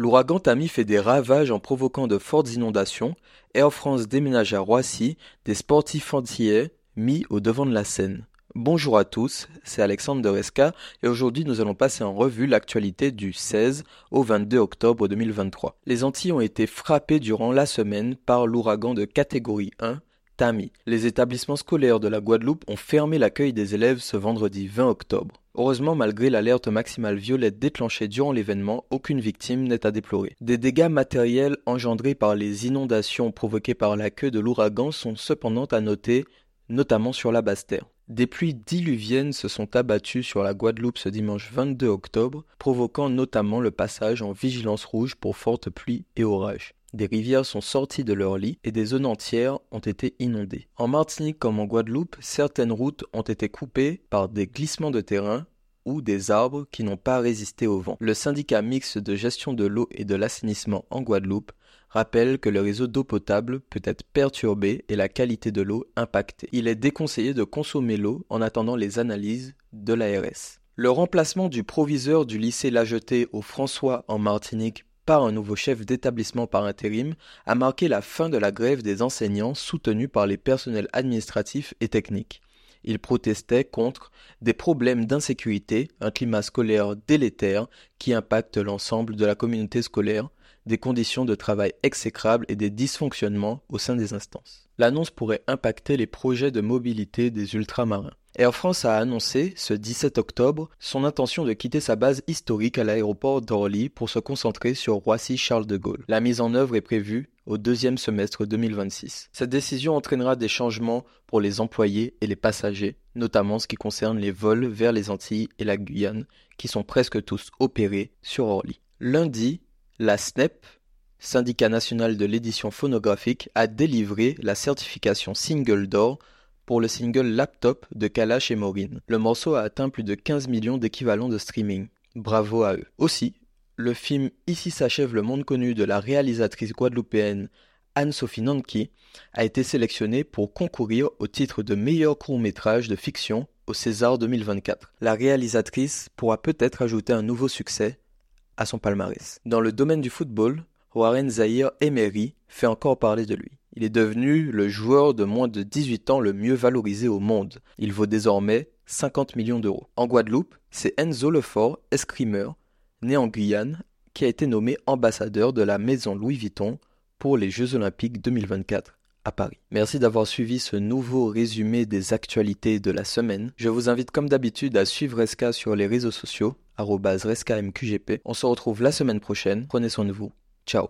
L'ouragan Tammy fait des ravages en provoquant de fortes inondations. Air France déménage à Roissy, des sportifs antillais mis au devant de la scène. Bonjour à tous, c'est Alexandre de Resca et aujourd'hui nous allons passer en revue l'actualité du 16 au 22 octobre 2023. Les Antilles ont été frappées durant la semaine par l'ouragan de catégorie 1 Tammy. Les établissements scolaires de la Guadeloupe ont fermé l'accueil des élèves ce vendredi 20 octobre. Heureusement, malgré l'alerte maximale violette déclenchée durant l'événement, aucune victime n'est à déplorer. Des dégâts matériels engendrés par les inondations provoquées par la queue de l'ouragan sont cependant à noter, notamment sur la basse-terre. Des pluies diluviennes se sont abattues sur la Guadeloupe ce dimanche 22 octobre, provoquant notamment le passage en vigilance rouge pour fortes pluies et orages. Des rivières sont sorties de leur lit et des zones entières ont été inondées. En Martinique comme en Guadeloupe, certaines routes ont été coupées par des glissements de terrain ou des arbres qui n'ont pas résisté au vent. Le syndicat mixte de gestion de l'eau et de l'assainissement en Guadeloupe rappelle que le réseau d'eau potable peut être perturbé et la qualité de l'eau impactée. Il est déconseillé de consommer l'eau en attendant les analyses de l'ARS. Le remplacement du proviseur du lycée Lajeté au François en Martinique par un nouveau chef d'établissement par intérim a marqué la fin de la grève des enseignants soutenue par les personnels administratifs et techniques. Ils protestaient contre des problèmes d'insécurité, un climat scolaire délétère qui impacte l'ensemble de la communauté scolaire, des conditions de travail exécrables et des dysfonctionnements au sein des instances. L'annonce pourrait impacter les projets de mobilité des ultramarins. Air France a annoncé, ce 17 octobre, son intention de quitter sa base historique à l'aéroport d'Orly pour se concentrer sur Roissy-Charles de Gaulle. La mise en œuvre est prévue au deuxième semestre 2026. Cette décision entraînera des changements pour les employés et les passagers, notamment ce qui concerne les vols vers les Antilles et la Guyane, qui sont presque tous opérés sur Orly. Lundi, la SNEP, syndicat national de l'édition phonographique, a délivré la certification single d'or pour le single Laptop de Kalash et Maureen. Le morceau a atteint plus de 15 millions d'équivalents de streaming. Bravo à eux. Aussi, le film Ici s'achève le monde connu de la réalisatrice guadeloupéenne Anne-Sophie Nanki a été sélectionné pour concourir au titre de meilleur court-métrage de fiction au César 2024. La réalisatrice pourra peut-être ajouter un nouveau succès à son palmarès. Dans le domaine du football, Warren Zahir Emery fait encore parler de lui. Il est devenu le joueur de moins de 18 ans le mieux valorisé au monde. Il vaut désormais 50 millions d'euros. En Guadeloupe, c'est Enzo Lefort, escrimeur, né en Guyane, qui a été nommé ambassadeur de la maison Louis Vuitton pour les Jeux Olympiques 2024 à Paris. Merci d'avoir suivi ce nouveau résumé des actualités de la semaine. Je vous invite comme d'habitude à suivre Resca sur les réseaux sociaux, RescaMQGP. On se retrouve la semaine prochaine. Prenez soin de vous. Ciao